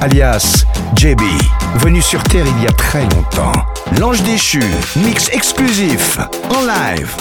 alias JB, venu sur Terre il y a très longtemps. L'ange déchu, mix exclusif, en live.